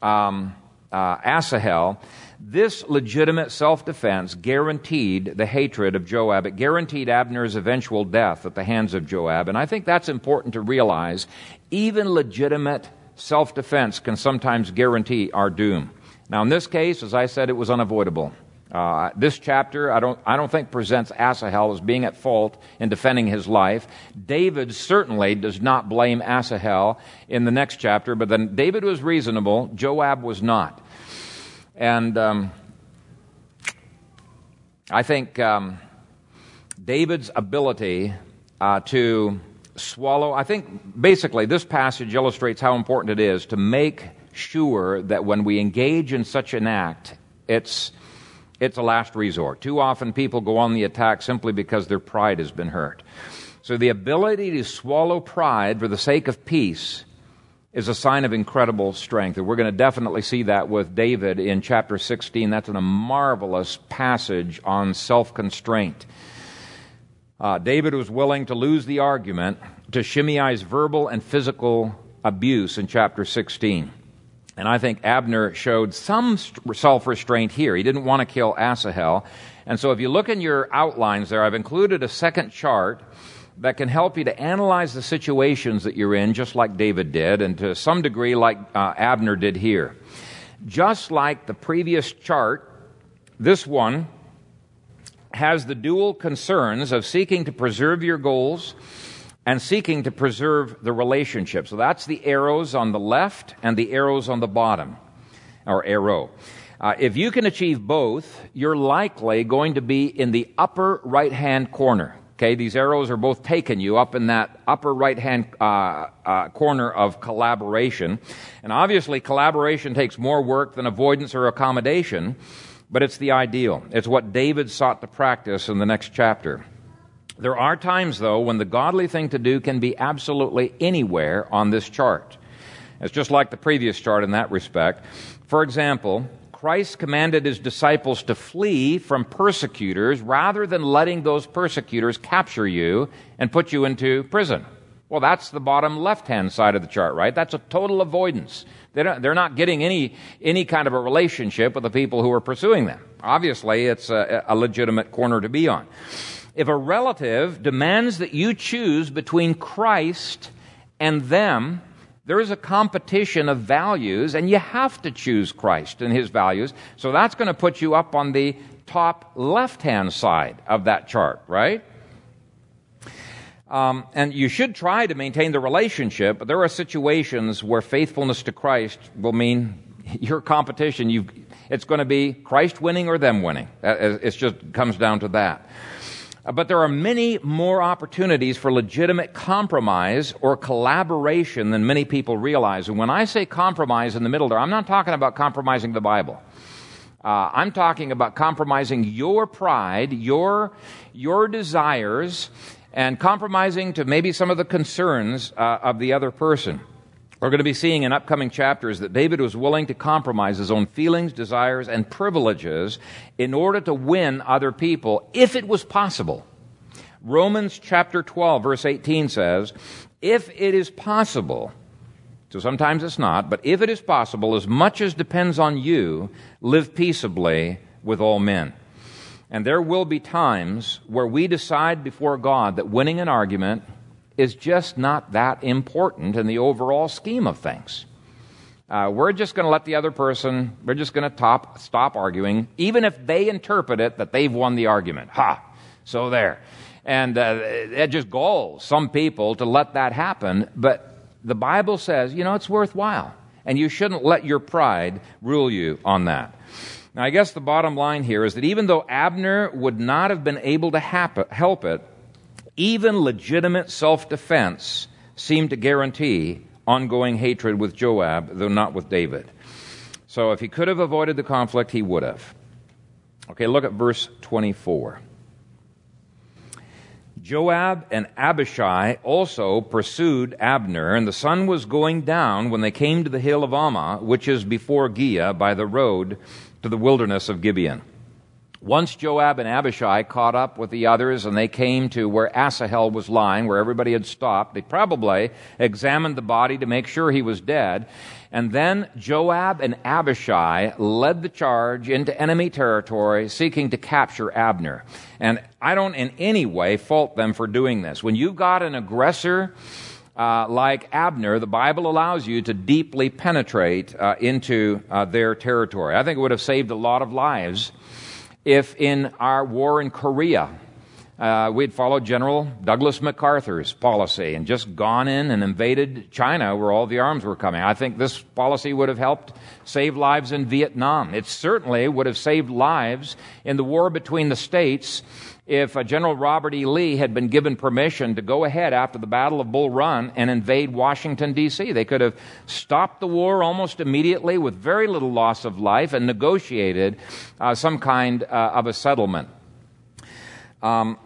um, uh, Asahel, this legitimate self defense guaranteed the hatred of Joab. It guaranteed Abner's eventual death at the hands of Joab. And I think that's important to realize. Even legitimate self defense can sometimes guarantee our doom. Now, in this case, as I said, it was unavoidable. Uh, this chapter, I don't, I don't think presents Asahel as being at fault in defending his life. David certainly does not blame Asahel in the next chapter, but then David was reasonable, Joab was not. And um, I think um, David's ability uh, to swallow, I think basically this passage illustrates how important it is to make sure that when we engage in such an act, it's, it's a last resort. Too often people go on the attack simply because their pride has been hurt. So the ability to swallow pride for the sake of peace is a sign of incredible strength. And we're going to definitely see that with David in chapter 16. That's a marvelous passage on self constraint. Uh, David was willing to lose the argument to Shimei's verbal and physical abuse in chapter 16. And I think Abner showed some self restraint here. He didn't want to kill Asahel. And so if you look in your outlines there, I've included a second chart that can help you to analyze the situations that you're in, just like David did, and to some degree, like uh, Abner did here. Just like the previous chart, this one has the dual concerns of seeking to preserve your goals and seeking to preserve the relationship. So that's the arrows on the left and the arrows on the bottom, or arrow. Uh, if you can achieve both, you're likely going to be in the upper right hand corner. Okay, these arrows are both taking you up in that upper right hand uh, uh, corner of collaboration. And obviously, collaboration takes more work than avoidance or accommodation, but it's the ideal. It's what David sought to practice in the next chapter. There are times, though, when the godly thing to do can be absolutely anywhere on this chart. It's just like the previous chart in that respect. For example, Christ commanded his disciples to flee from persecutors rather than letting those persecutors capture you and put you into prison. Well, that's the bottom left hand side of the chart, right? That's a total avoidance. They're not, not getting any, any kind of a relationship with the people who are pursuing them. Obviously, it's a, a legitimate corner to be on. If a relative demands that you choose between Christ and them, There is a competition of values, and you have to choose Christ and his values. So that's going to put you up on the top left hand side of that chart, right? Um, and you should try to maintain the relationship, but there are situations where faithfulness to Christ will mean your competition. You've, it's going to be Christ winning or them winning. It just comes down to that. But there are many more opportunities for legitimate compromise or collaboration than many people realize. And when I say compromise in the middle there, I'm not talking about compromising the Bible. Uh, I'm talking about compromising your pride, your, your desires, and compromising to maybe some of the concerns uh, of the other person. We're going to be seeing in upcoming chapters that David was willing to compromise his own feelings, desires, and privileges in order to win other people if it was possible. Romans chapter 12, verse 18 says, If it is possible, so sometimes it's not, but if it is possible, as much as depends on you, live peaceably with all men. And there will be times where we decide before God that winning an argument is just not that important in the overall scheme of things. Uh, we're just going to let the other person, we're just going to top, stop arguing, even if they interpret it that they've won the argument. Ha! So there. And uh, it just galls some people to let that happen, but the Bible says, you know, it's worthwhile. And you shouldn't let your pride rule you on that. Now, I guess the bottom line here is that even though Abner would not have been able to help it, even legitimate self defense seemed to guarantee ongoing hatred with Joab, though not with David. So if he could have avoided the conflict, he would have. Okay, look at verse 24. Joab and Abishai also pursued Abner, and the sun was going down when they came to the hill of Ammah, which is before Giah, by the road to the wilderness of Gibeon. Once Joab and Abishai caught up with the others and they came to where Asahel was lying, where everybody had stopped, they probably examined the body to make sure he was dead. And then Joab and Abishai led the charge into enemy territory seeking to capture Abner. And I don't in any way fault them for doing this. When you've got an aggressor, uh, like Abner, the Bible allows you to deeply penetrate uh, into uh, their territory. I think it would have saved a lot of lives if in our war in Korea, uh, we'd followed General Douglas MacArthur's policy and just gone in and invaded China where all the arms were coming. I think this policy would have helped save lives in Vietnam. It certainly would have saved lives in the war between the states if uh, General Robert E. Lee had been given permission to go ahead after the Battle of Bull Run and invade Washington, D.C. They could have stopped the war almost immediately with very little loss of life and negotiated uh, some kind uh, of a settlement. Um,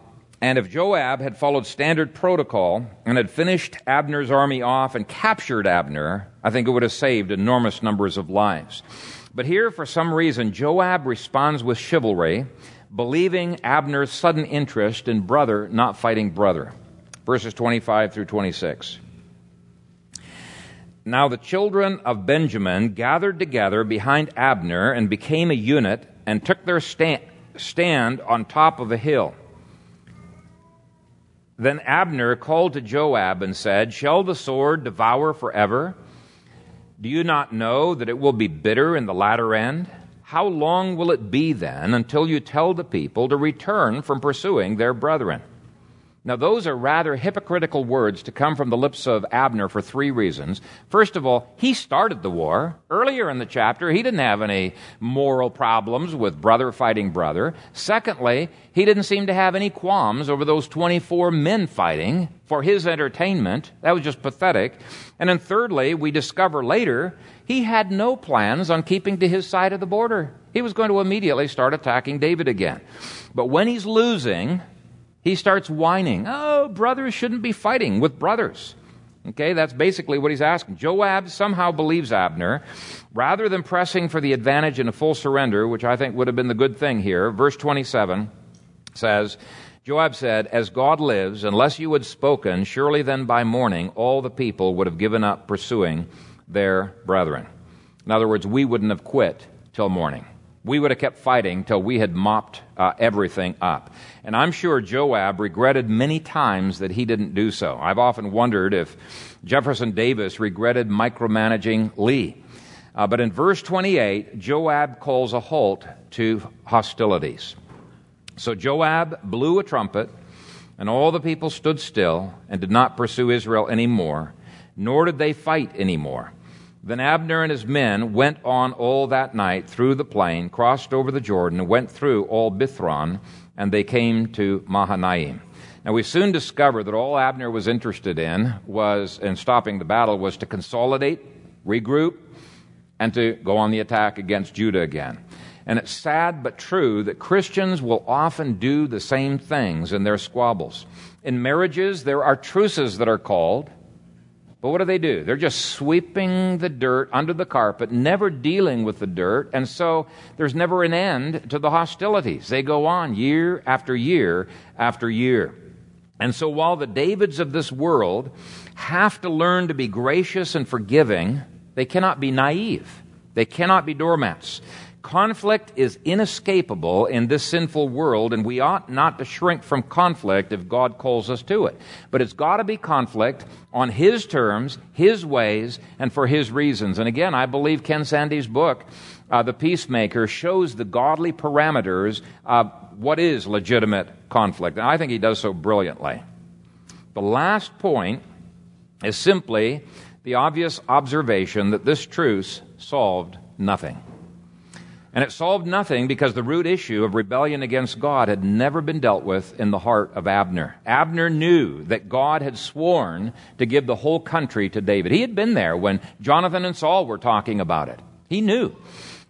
and if Joab had followed standard protocol and had finished Abner's army off and captured Abner, I think it would have saved enormous numbers of lives. But here, for some reason, Joab responds with chivalry believing Abner's sudden interest in brother not fighting brother. Verses 25 through 26. Now the children of Benjamin gathered together behind Abner and became a unit and took their stand, on top of a hill. Then Abner called to Joab and said, Shall the sword devour forever? Do you not know that it will be bitter in the latter end? How long will it be then until you tell the people to return from pursuing their brethren? Now, those are rather hypocritical words to come from the lips of Abner for three reasons. First of all, he started the war. Earlier in the chapter, he didn't have any moral problems with brother fighting brother. Secondly, he didn't seem to have any qualms over those 24 men fighting for his entertainment. That was just pathetic. And then thirdly, we discover later he had no plans on keeping to his side of the border. He was going to immediately start attacking David again. But when he's losing, he starts whining. Oh, brothers shouldn't be fighting with brothers. Okay, that's basically what he's asking. Joab somehow believes Abner. Rather than pressing for the advantage in a full surrender, which I think would have been the good thing here, verse 27 says, Joab said, As God lives, unless you had spoken, surely then by morning all the people would have given up pursuing their brethren. In other words, we wouldn't have quit till morning. we would have kept fighting till we had mopped uh, everything up. And I'm sure Joab regretted many times that he didn't do so. I've often wondered if Jefferson Davis regretted micromanaging Lee. Uh, but in verse 28, Joab calls a halt to hostilities. So Joab blew a trumpet, and all the people stood still and did not pursue Israel anymore, nor did they fight anymore. Then Abner and his men went on all that night through the plain, crossed over the Jordan, and went through all Bithron, and they came to Mahanaim. Now we soon discovered that all Abner was interested in was in stopping the battle was to consolidate, regroup, and to go on the attack against Judah again. And it's sad but true that Christians will often do the same things in their squabbles. In marriages, there are truces that are called but what do they do? They're just sweeping the dirt under the carpet, never dealing with the dirt, and so there's never an end to the hostilities. They go on year after year after year. And so while the Davids of this world have to learn to be gracious and forgiving, they cannot be naive. They cannot be doormats. Conflict is inescapable in this sinful world, and we ought not to shrink from conflict if God calls us to it. But it's got to be conflict on His terms, His ways, and for His reasons. And again, I believe Ken Sande's book, uh, The Peacemaker, shows the godly parameters of what is legitimate conflict. And I think he does so brilliantly. The last point is simply the obvious observation that this truce solved nothing. And it solved nothing because the root issue of rebellion against God had never been dealt with in the heart of Abner. Abner knew that God had sworn to give the whole country to David. He had been there when Jonathan and Saul were talking about it. He knew.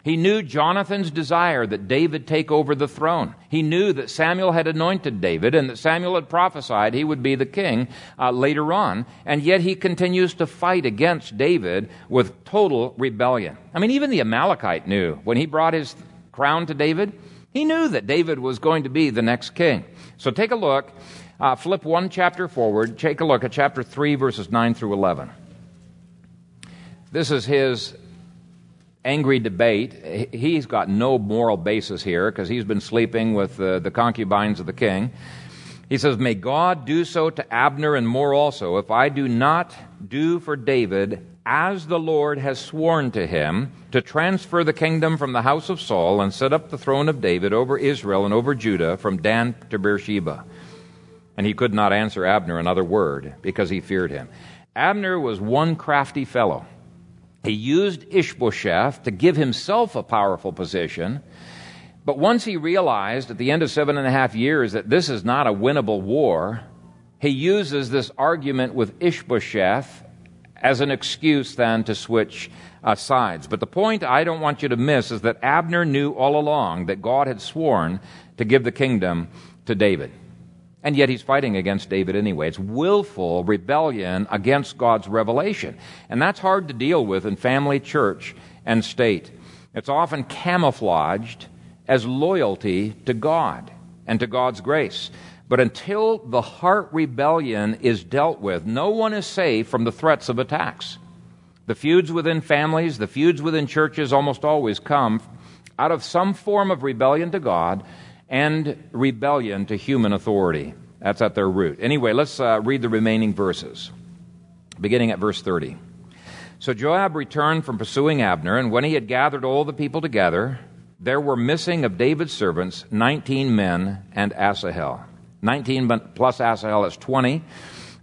He knew Jonathan's desire that David take over the throne. He knew that Samuel had anointed David and that Samuel had prophesied he would be the king uh, later on. And yet he continues to fight against David with total rebellion. I mean, even the Amalekite knew when he brought his crown to David, he knew that David was going to be the next king. So take a look, uh, flip one chapter forward, take a look at chapter 3, verses 9 through 11. This is his angry debate. He's got no moral basis here because he's been sleeping with the, the concubines of the king. He says, May God do so to Abner and more also, if I do not do for David as the Lord has sworn to him, to transfer the kingdom from the house of Saul and set up the throne of David over Israel and over Judah from Dan to Beersheba. And he could not answer Abner another word because he feared him. Abner was one crafty fellow. He used Ishbosheth to give himself a powerful position. But once he realized at the end of seven and a half years that this is not a winnable war, he uses this argument with Ishbosheth as an excuse then to switch uh, sides. But the point I don't want you to miss is that Abner knew all along that God had sworn to give the kingdom to David. And yet he's fighting against David anyway. It's willful rebellion against God's revelation. And that's hard to deal with in family, church, and state. It's often camouflaged as loyalty to God and to God's grace. But until the heart rebellion is dealt with, no one is safe from the threats of attacks. The feuds within families, the feuds within churches almost always come out of some form of rebellion to God and rebellion to human authority. That's at their root. Anyway, let's uh, read the remaining verses, beginning at verse 30. So Joab returned from pursuing Abner, and when he had gathered all the people together, there were missing of David's servants 19 men and Asahel. 19 plus Asahel is 20.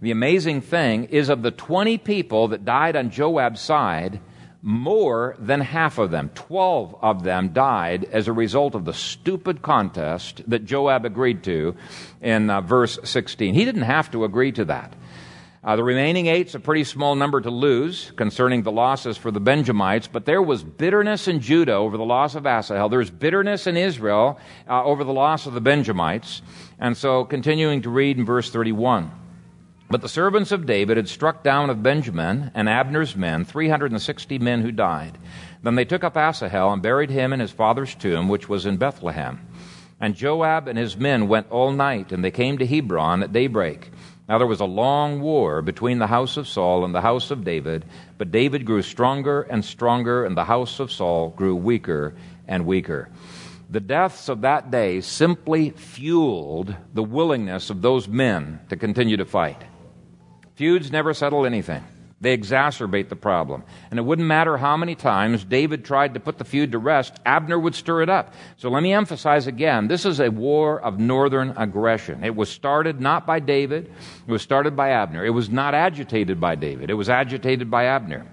The amazing thing is of the 20 people that died on Joab's side, more than half of them, 12 of them, died as a result of the stupid contest that Joab agreed to in uh, verse 16. He didn't have to agree to that. Uh, the remaining eight's a pretty small number to lose concerning the losses for the Benjamites, but there was bitterness in Judah over the loss of Asahel. There's bitterness in Israel uh, over the loss of the Benjamites. And so, continuing to read in verse 31. But the servants of David had struck down of Benjamin and Abner's men 360 men who died. Then they took up Asahel and buried him in his father's tomb, which was in Bethlehem. And Joab and his men went all night, and they came to Hebron at daybreak. Now there was a long war between the house of Saul and the house of David, but David grew stronger and stronger, and the house of Saul grew weaker and weaker. The deaths of that day simply fueled the willingness of those men to continue to fight. Feuds never settle anything. They exacerbate the problem. And it wouldn't matter how many times David tried to put the feud to rest, Abner would stir it up. So let me emphasize again this is a war of northern aggression. It was started not by David, it was started by Abner. It was not agitated by David, it was agitated by Abner.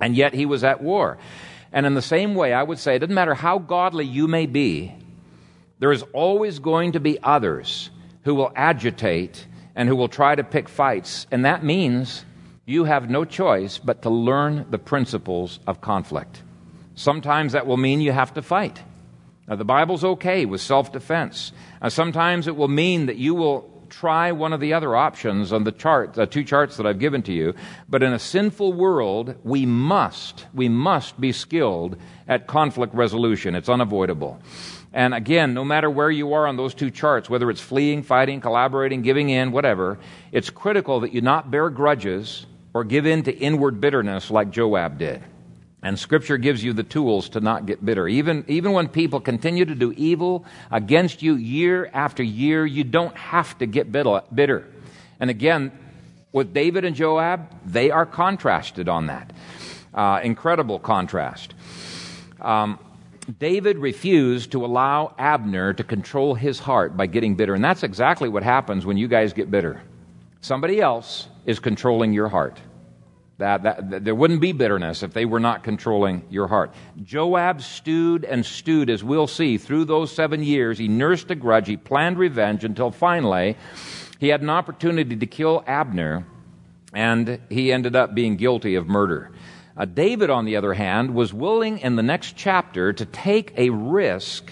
And yet he was at war. And in the same way, I would say it doesn't matter how godly you may be, there is always going to be others who will agitate and who will try to pick fights. And that means you have no choice but to learn the principles of conflict. Sometimes that will mean you have to fight. Now, the Bible's okay with self defense. Uh, sometimes it will mean that you will try one of the other options on the chart, the two charts that I've given to you. But in a sinful world, we must, we must be skilled at conflict resolution. It's unavoidable. And again, no matter where you are on those two charts, whether it's fleeing, fighting, collaborating, giving in, whatever, it's critical that you not bear grudges or give in to inward bitterness like Joab did. And Scripture gives you the tools to not get bitter. Even, even when people continue to do evil against you year after year, you don't have to get bitter. And again, with David and Joab, they are contrasted on that. Uh, incredible contrast. Um, David refused to allow Abner to control his heart by getting bitter. And that's exactly what happens when you guys get bitter. Somebody else is controlling your heart. That, that, that, there wouldn't be bitterness if they were not controlling your heart. Joab stewed and stewed, as we'll see, through those seven years. He nursed a grudge. He planned revenge until finally he had an opportunity to kill Abner, and he ended up being guilty of murder. Uh, David, on the other hand, was willing in the next chapter to take a risk.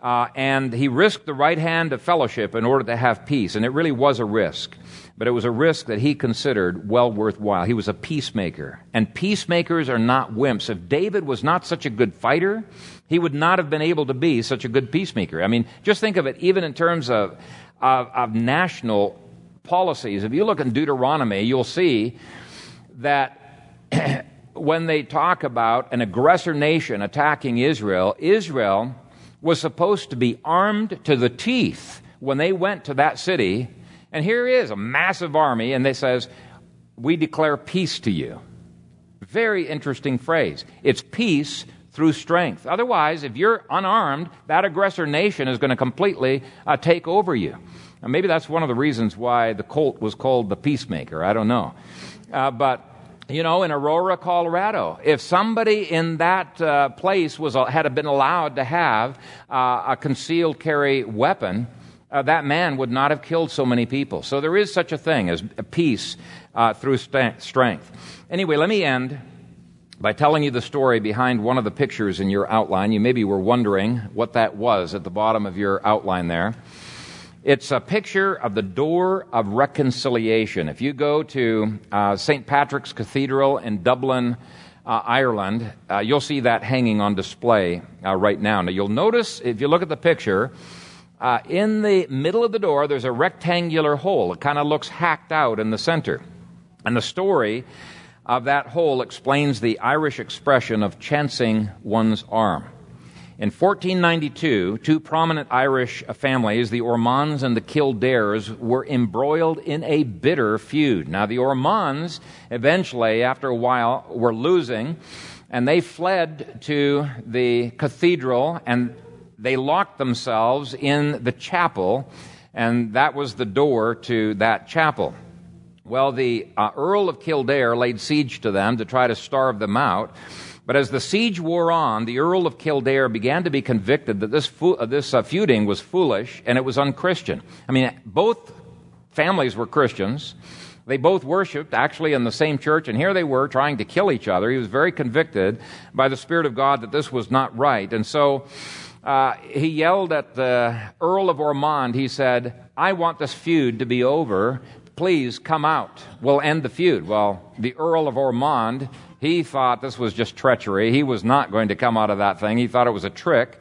Uh, and he risked the right hand of fellowship in order to have peace. And it really was a risk but it was a risk that he considered well worthwhile. He was a peacemaker. And peacemakers are not wimps. If David was not such a good fighter, he would not have been able to be such a good peacemaker. I mean, just think of it even in terms of, of, of national policies. If you look in Deuteronomy, you'll see that when they talk about an aggressor nation attacking Israel, Israel was supposed to be armed to the teeth when they went to that city and here is a massive army, and they says, We declare peace to you. Very interesting phrase. It's peace through strength. Otherwise, if you're unarmed, that aggressor nation is going to completely uh, take over you. Maybe that's one of the reasons why the Colt was called the Peacemaker. I don't know. Uh, but you know, in Aurora, Colorado, if somebody in that uh, place was had been allowed to have uh, a concealed carry weapon, uh, that man would not have killed so many people. So there is such a thing as peace uh, through st- strength. Anyway, let me end by telling you the story behind one of the pictures in your outline. You maybe were wondering what that was at the bottom of your outline there. It's a picture of the door of reconciliation. If you go to uh, St. Patrick's Cathedral in Dublin, uh, Ireland, uh, you'll see that hanging on display uh, right now. Now, you'll notice, if you look at the picture, uh, in the middle of the door, there's a rectangular hole. It kind of looks hacked out in the center. And the story of that hole explains the Irish expression of chancing one's arm. In 1492, two prominent Irish families, the Ormonds and the Kildares, were embroiled in a bitter feud. Now, the Ormonds eventually, after a while, were losing, and they fled to the cathedral and they locked themselves in the chapel, and that was the door to that chapel. Well, the uh, Earl of Kildare laid siege to them to try to starve them out. But as the siege wore on, the Earl of Kildare began to be convicted that this, uh, this uh, feuding was foolish and it was unchristian. I mean, both families were Christians. They both worshiped actually in the same church, and here they were trying to kill each other. He was very convicted by the Spirit of God that this was not right. And so uh, he yelled at the Earl of Ormond. He said, I want this feud to be over. Please come out. We'll end the feud. Well, the Earl of Ormond, he thought this was just treachery. He was not going to come out of that thing. He thought it was a trick.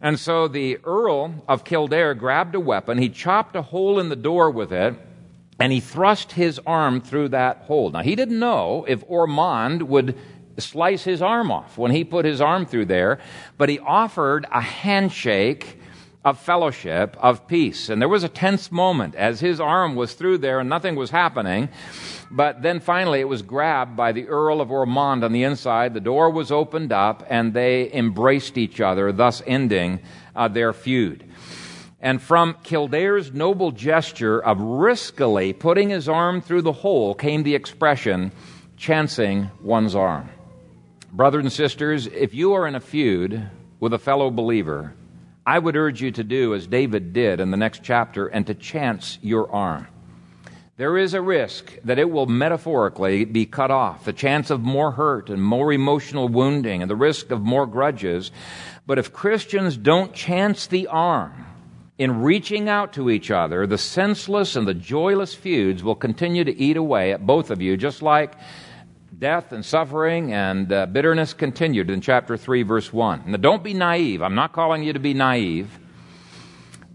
And so the Earl of Kildare grabbed a weapon. He chopped a hole in the door with it. and he thrust his arm through that hole. Now, he didn't know if Ormond would slice his arm off when he put his arm through there, but he offered a handshake of fellowship, of peace. And there was a tense moment as his arm was through there and nothing was happening. But then finally it was grabbed by the Earl of Ormond on the inside. The door was opened up and they embraced each other, thus ending uh, their feud. And from Kildare's noble gesture of riskily putting his arm through the hole came the expression, chancing one's arm. Brothers and sisters, if you are in a feud with a fellow believer, I would urge you to do as David did in the next chapter and to chance your arm. There is a risk that it will metaphorically be cut off, the chance of more hurt and more emotional wounding and the risk of more grudges. But if Christians don't chance the arm, in reaching out to each other, the senseless and the joyless feuds will continue to eat away at both of you, just like death and suffering and uh, bitterness continued in chapter 3, verse 1. Now, don't be naive. I'm not calling you to be naive.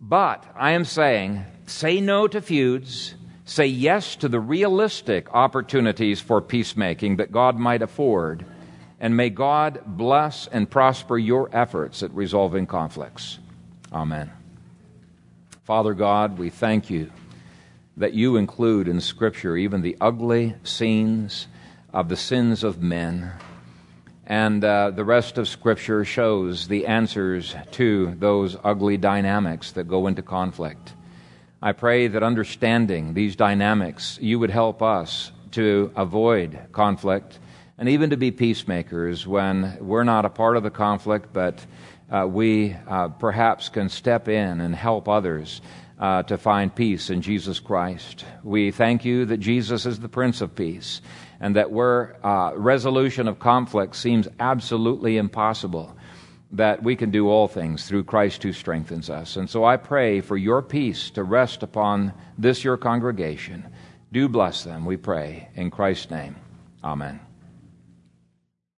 But I am saying say no to feuds, say yes to the realistic opportunities for peacemaking that God might afford, and may God bless and prosper your efforts at resolving conflicts. Amen. Father God, we thank you that you include in Scripture even the ugly scenes of the sins of men. And uh, the rest of Scripture shows the answers to those ugly dynamics that go into conflict. I pray that understanding these dynamics, you would help us to avoid conflict and even to be peacemakers when we're not a part of the conflict, but uh, we uh, perhaps can step in and help others uh, to find peace in Jesus Christ. We thank you that Jesus is the Prince of Peace and that where uh, resolution of conflict seems absolutely impossible, that we can do all things through Christ who strengthens us. And so I pray for your peace to rest upon this your congregation. Do bless them, we pray. In Christ's name, amen.